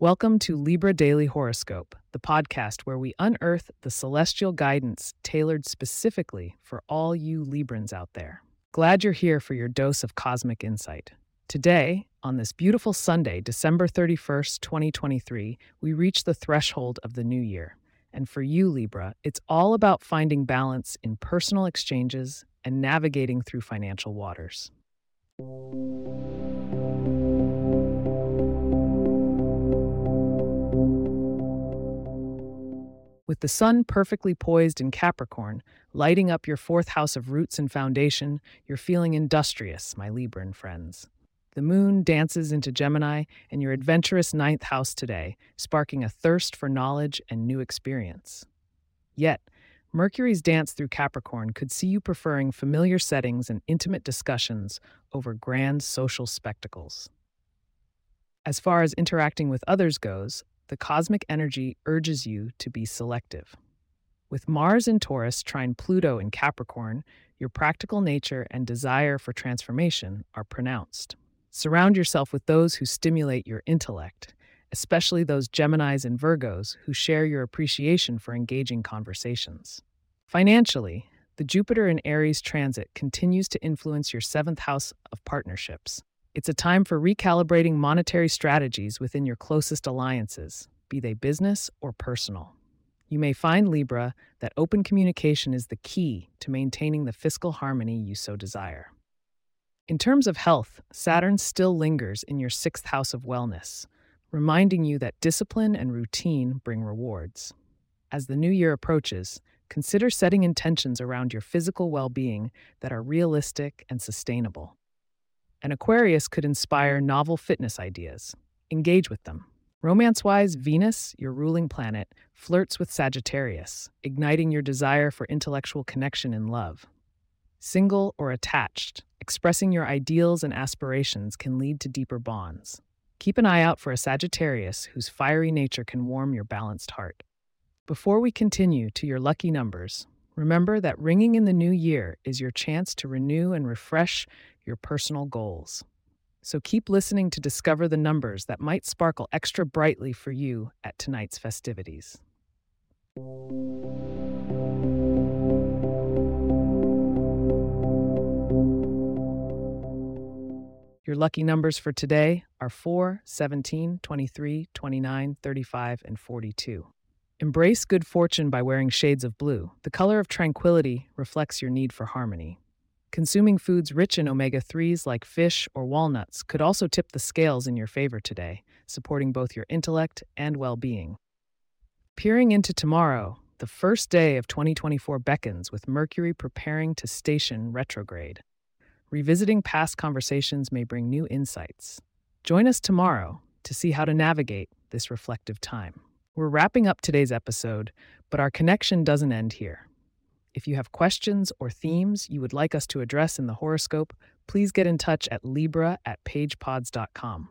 Welcome to Libra Daily Horoscope, the podcast where we unearth the celestial guidance tailored specifically for all you Librans out there. Glad you're here for your dose of cosmic insight. Today, on this beautiful Sunday, December 31st, 2023, we reach the threshold of the new year. And for you, Libra, it's all about finding balance in personal exchanges and navigating through financial waters. With the sun perfectly poised in Capricorn, lighting up your fourth house of roots and foundation, you're feeling industrious, my Libran friends. The moon dances into Gemini and your adventurous ninth house today, sparking a thirst for knowledge and new experience. Yet, Mercury's dance through Capricorn could see you preferring familiar settings and intimate discussions over grand social spectacles. As far as interacting with others goes, the cosmic energy urges you to be selective. With Mars in Taurus trine Pluto in Capricorn, your practical nature and desire for transformation are pronounced. Surround yourself with those who stimulate your intellect, especially those Geminis and Virgos who share your appreciation for engaging conversations. Financially, the Jupiter in Aries transit continues to influence your seventh house of partnerships. It's a time for recalibrating monetary strategies within your closest alliances, be they business or personal. You may find, Libra, that open communication is the key to maintaining the fiscal harmony you so desire. In terms of health, Saturn still lingers in your sixth house of wellness, reminding you that discipline and routine bring rewards. As the new year approaches, consider setting intentions around your physical well being that are realistic and sustainable. An Aquarius could inspire novel fitness ideas. Engage with them. Romance wise, Venus, your ruling planet, flirts with Sagittarius, igniting your desire for intellectual connection and love. Single or attached, expressing your ideals and aspirations can lead to deeper bonds. Keep an eye out for a Sagittarius whose fiery nature can warm your balanced heart. Before we continue to your lucky numbers, remember that ringing in the new year is your chance to renew and refresh your personal goals. So keep listening to discover the numbers that might sparkle extra brightly for you at tonight's festivities. Your lucky numbers for today are 4, 17, 23, 29, 35, and 42. Embrace good fortune by wearing shades of blue. The color of tranquility reflects your need for harmony. Consuming foods rich in omega 3s like fish or walnuts could also tip the scales in your favor today, supporting both your intellect and well being. Peering into tomorrow, the first day of 2024 beckons with Mercury preparing to station retrograde. Revisiting past conversations may bring new insights. Join us tomorrow to see how to navigate this reflective time. We're wrapping up today's episode, but our connection doesn't end here. If you have questions or themes you would like us to address in the horoscope, please get in touch at libra at pagepods.com.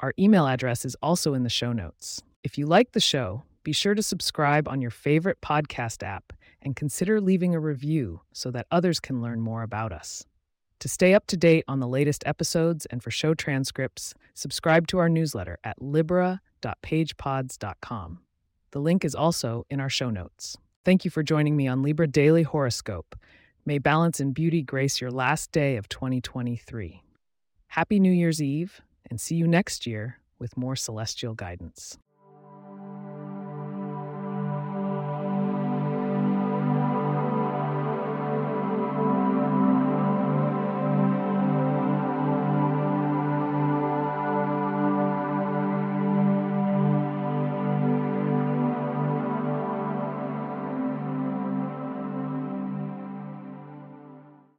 Our email address is also in the show notes. If you like the show, be sure to subscribe on your favorite podcast app and consider leaving a review so that others can learn more about us. To stay up to date on the latest episodes and for show transcripts, subscribe to our newsletter at libra.pagepods.com. The link is also in our show notes. Thank you for joining me on Libra Daily Horoscope. May balance and beauty grace your last day of 2023. Happy New Year's Eve, and see you next year with more celestial guidance.